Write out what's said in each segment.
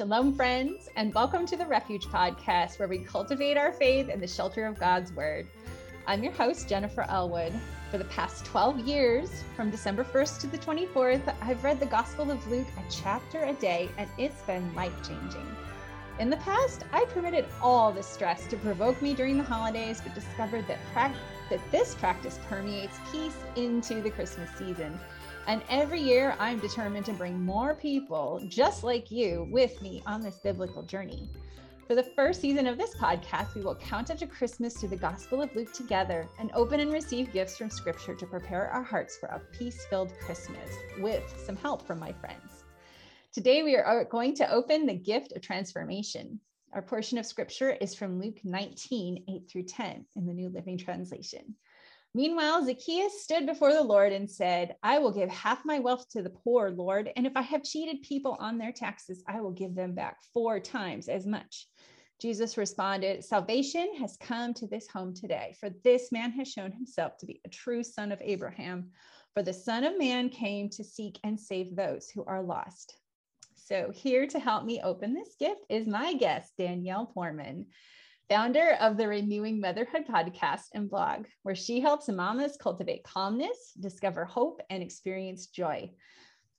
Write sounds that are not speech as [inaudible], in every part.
Shalom, friends, and welcome to the Refuge Podcast, where we cultivate our faith in the shelter of God's Word. I'm your host, Jennifer Elwood. For the past 12 years, from December 1st to the 24th, I've read the Gospel of Luke a chapter a day, and it's been life changing. In the past, I permitted all the stress to provoke me during the holidays, but discovered that, pra- that this practice permeates peace into the Christmas season. And every year, I'm determined to bring more people just like you with me on this biblical journey. For the first season of this podcast, we will count up to Christmas through the Gospel of Luke together and open and receive gifts from Scripture to prepare our hearts for a peace filled Christmas with some help from my friends. Today, we are going to open the gift of transformation. Our portion of Scripture is from Luke 19, 8 through 10 in the New Living Translation. Meanwhile, Zacchaeus stood before the Lord and said, I will give half my wealth to the poor, Lord, and if I have cheated people on their taxes, I will give them back four times as much. Jesus responded, Salvation has come to this home today, for this man has shown himself to be a true son of Abraham. For the Son of Man came to seek and save those who are lost. So, here to help me open this gift is my guest, Danielle Poorman founder of the Renewing Motherhood podcast and blog, where she helps mamas cultivate calmness, discover hope, and experience joy.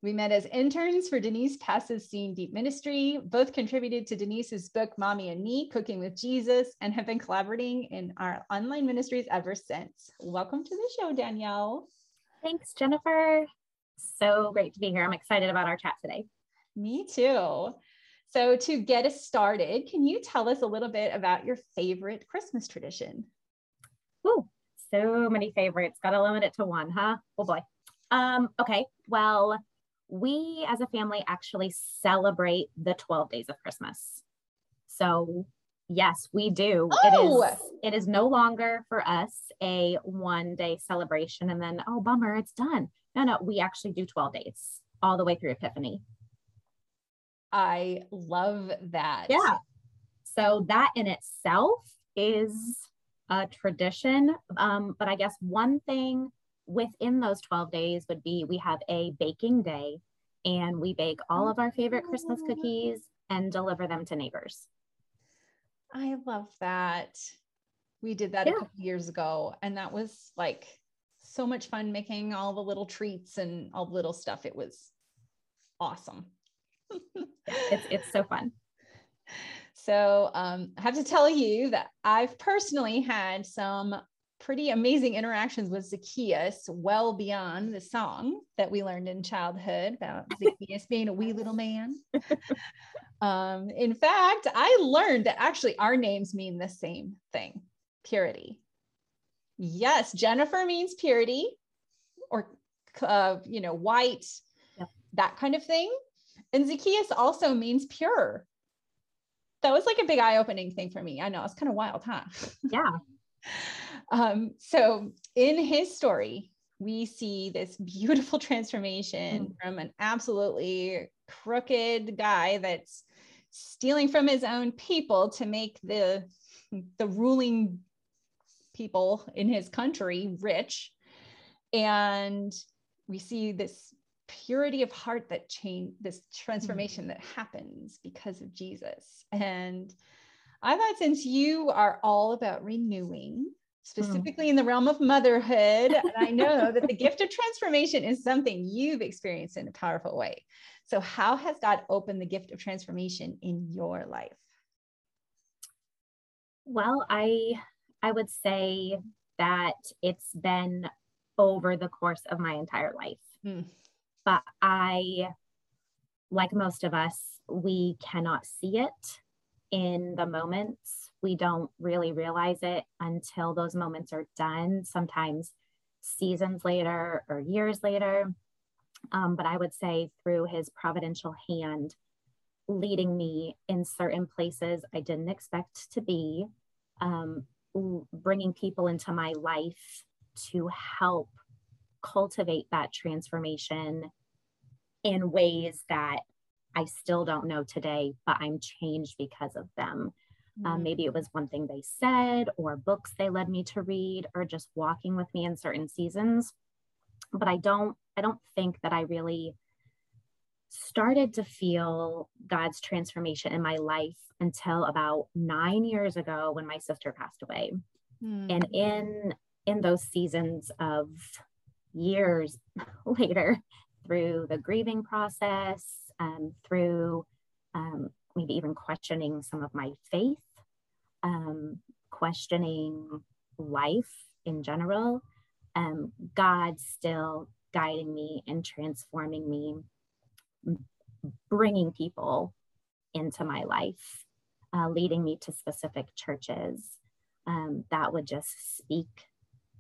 We met as interns for Denise Pass's Seeing Deep Ministry, both contributed to Denise's book, Mommy and Me Cooking with Jesus, and have been collaborating in our online ministries ever since. Welcome to the show, Danielle. Thanks, Jennifer. So great to be here. I'm excited about our chat today. Me too. So, to get us started, can you tell us a little bit about your favorite Christmas tradition? Oh, so many favorites. Got to limit it to one, huh? Oh boy. Um, okay. Well, we as a family actually celebrate the 12 days of Christmas. So, yes, we do. Oh. It is it is no longer for us a one day celebration and then oh bummer, it's done. No, no, we actually do 12 days all the way through Epiphany. I love that. Yeah. So that in itself is a tradition. Um, but I guess one thing within those 12 days would be we have a baking day and we bake all of our favorite Christmas cookies and deliver them to neighbors. I love that. We did that yeah. a couple years ago and that was like so much fun making all the little treats and all the little stuff. It was awesome it's it's so fun. So um, I have to tell you that I've personally had some pretty amazing interactions with Zacchaeus, well beyond the song that we learned in childhood about [laughs] Zacchaeus being a wee little man. Um, in fact, I learned that actually our names mean the same thing purity. Yes, Jennifer means purity or, uh, you know, white, that kind of thing. And Zacchaeus also means pure. That was like a big eye opening thing for me. I know it's kind of wild, huh? [laughs] Yeah. um, so in his story, we see this beautiful transformation mm. from an absolutely crooked guy that's stealing from his own people to make the the ruling people in his country rich and we see this purity of heart that change this transformation mm-hmm. that happens because of Jesus. And I thought since you are all about renewing, specifically mm. in the realm of motherhood, and I know that the [laughs] gift of transformation is something you've experienced in a powerful way. So how has God opened the gift of transformation in your life? Well, I I would say that it's been over the course of my entire life. Mm. But I, like most of us, we cannot see it in the moments. We don't really realize it until those moments are done, sometimes seasons later or years later. Um, but I would say through his providential hand, leading me in certain places I didn't expect to be, um, bringing people into my life to help cultivate that transformation in ways that I still don't know today, but I'm changed because of them. Um, mm-hmm. Um, maybe it was one thing they said, or books they led me to read, or just walking with me in certain seasons. But I don't, I don't think that I really started to feel God's transformation in my life until about nine years ago when my sister passed away. Mm. And in in those seasons of years [laughs] later, through the grieving process, um, through um, maybe even questioning some of my faith, um, questioning life in general, um, God still guiding me and transforming me, bringing people into my life, uh, leading me to specific churches um, that would just speak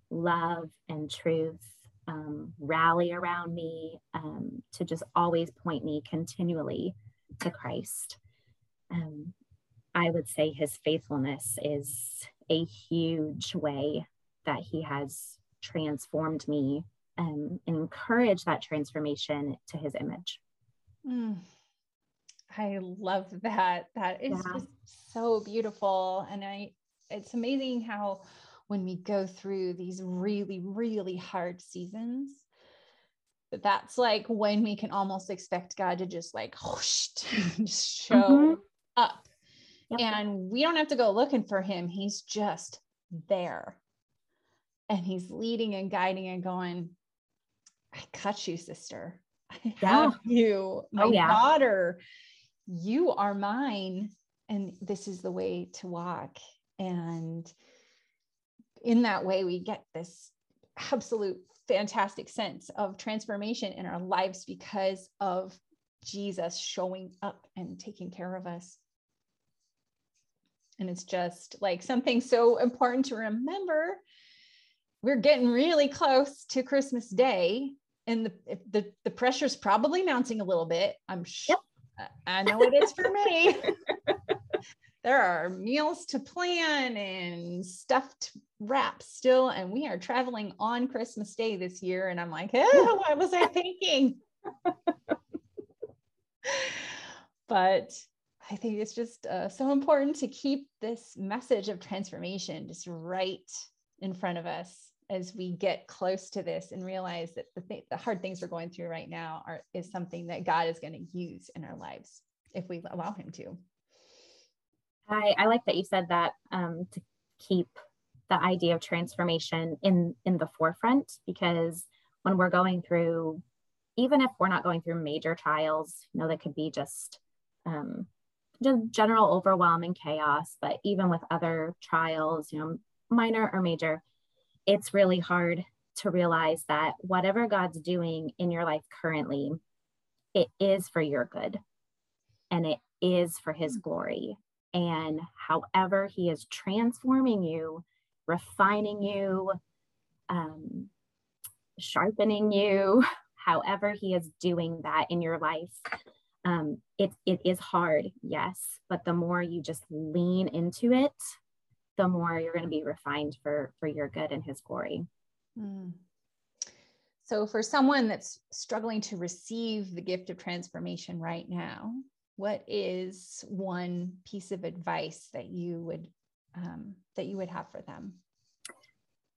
love and truth, um, rally around me, um, to just always point me continually to Christ. Um, I would say his faithfulness is a huge way that he has transformed me um, and encouraged that transformation to his image. Mm. I love that. That is yeah. just so beautiful. And I, it's amazing how when we go through these really, really hard seasons, that's like when we can almost expect God to just like whoosh, [laughs] just show mm-hmm. up. Yep. And we don't have to go looking for him. He's just there. And he's leading and guiding and going, I cut you, sister. I have you, my oh, yeah. daughter. You are mine. And this is the way to walk. And in that way, we get this absolute fantastic sense of transformation in our lives because of Jesus showing up and taking care of us. And it's just like something so important to remember. We're getting really close to Christmas Day, and the the, the pressure's probably mounting a little bit. I'm sure yep. I know it is for me. [laughs] there are meals to plan and stuff to wrap still and we are traveling on christmas day this year and i'm like oh, what was i thinking? But i think it's just uh, so important to keep this message of transformation just right in front of us as we get close to this and realize that the, th- the hard things we're going through right now are is something that god is going to use in our lives if we allow him to I, I like that you said that um, to keep the idea of transformation in in the forefront because when we're going through even if we're not going through major trials you know that could be just um, just general overwhelm and chaos but even with other trials you know minor or major it's really hard to realize that whatever god's doing in your life currently it is for your good and it is for his glory and however he is transforming you, refining you, um, sharpening you, [laughs] however he is doing that in your life, um, it, it is hard, yes, but the more you just lean into it, the more you're going to be refined for for your good and his glory. Mm. So, for someone that's struggling to receive the gift of transformation right now, what is one piece of advice that you would um, that you would have for them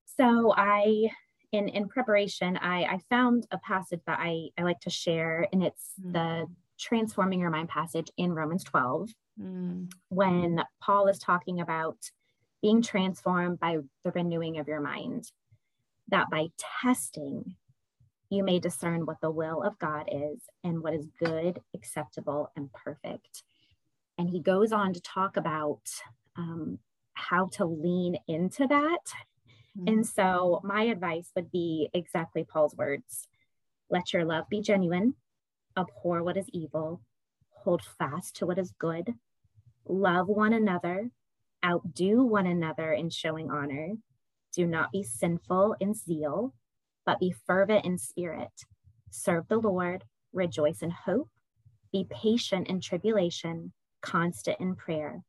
so i in in preparation i i found a passage that i i like to share and it's mm. the transforming your mind passage in romans 12 mm. when paul is talking about being transformed by the renewing of your mind that by testing you may discern what the will of God is and what is good, acceptable, and perfect. And he goes on to talk about um, how to lean into that. Mm-hmm. And so, my advice would be exactly Paul's words. Let your love be genuine, abhor what is evil, hold fast to what is good, love one another, outdo one another in showing honor, do not be sinful in zeal but be fervent in spirit. Serve the Lord, rejoice in hope, be patient in tribulation, constant in prayer,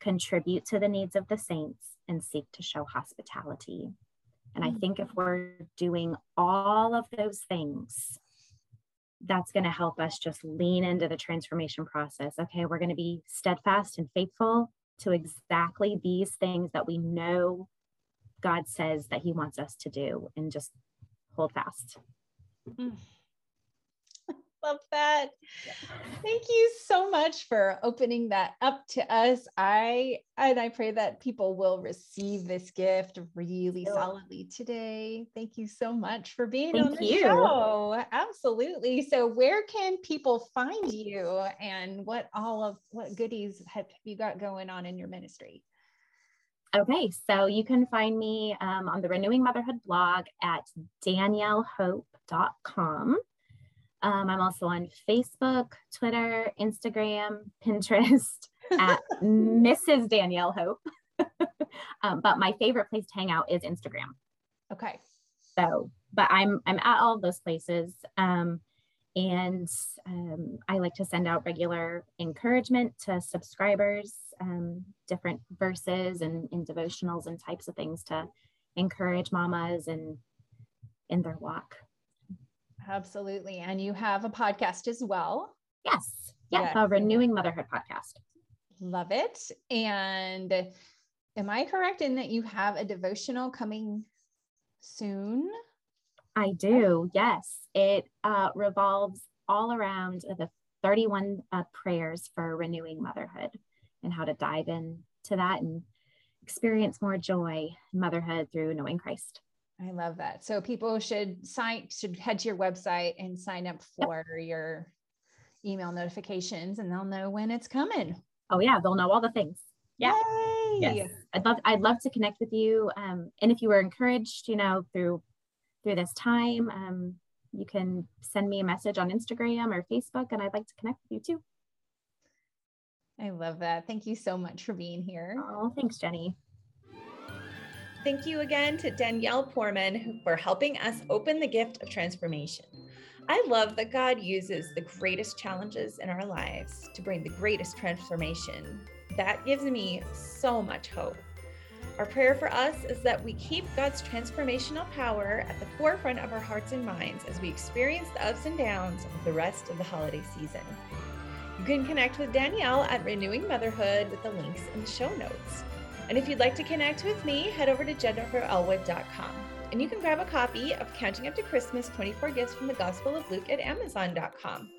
contribute to the needs of the saints, and seek to show hospitality. And I mm. think if we're doing all of those things, that's going to help us just lean into the transformation process. Okay, we're going to be steadfast and faithful to exactly these things that we know God says that He wants us to do, and just hold fast. Mm. [laughs] love that. Thank you so much for opening that up to us. I and I pray that people will receive this gift really solidly today. Thank you so much for being Thank on the you. show. Absolutely. So where can people find you and what all of what goodies have you got going on in your ministry? Okay, so you can find me um, on the Renewing Motherhood blog at daniellehope.com. Um, I'm also on Facebook, Twitter, Instagram, Pinterest [laughs] at Mrs. Danielle Hope. [laughs] um, but my favorite place to hang out is Instagram. Okay. So, but I'm I'm at all those places. Um, and um, I like to send out regular encouragement to subscribers, um, different verses and, and devotionals and types of things to encourage mamas and in their walk. Absolutely. And you have a podcast as well. Yes. Yeah. Yes. A Renewing Motherhood podcast. Love it. And am I correct in that you have a devotional coming soon? I do. Yes. It uh, revolves all around the 31 uh, prayers for renewing motherhood and how to dive in to that and experience more joy in motherhood through knowing Christ. I love that. So people should sign should head to your website and sign up for yep. your email notifications and they'll know when it's coming. Oh yeah, they'll know all the things. Yeah. Yay. Yes. I'd love I'd love to connect with you. Um, and if you were encouraged, you know, through through this time. Um, you can send me a message on Instagram or Facebook, and I'd like to connect with you too. I love that. Thank you so much for being here. Oh, thanks, Jenny. Thank you again to Danielle Poorman for helping us open the gift of transformation. I love that God uses the greatest challenges in our lives to bring the greatest transformation. That gives me so much hope. Our prayer for us is that we keep God's transformational power at the forefront of our hearts and minds as we experience the ups and downs of the rest of the holiday season. You can connect with Danielle at Renewing Motherhood with the links in the show notes. And if you'd like to connect with me, head over to jenniferelwood.com. And you can grab a copy of Counting Up to Christmas 24 Gifts from the Gospel of Luke at amazon.com.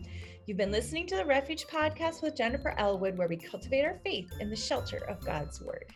You've been listening to the Refuge Podcast with Jennifer Elwood, where we cultivate our faith in the shelter of God's Word.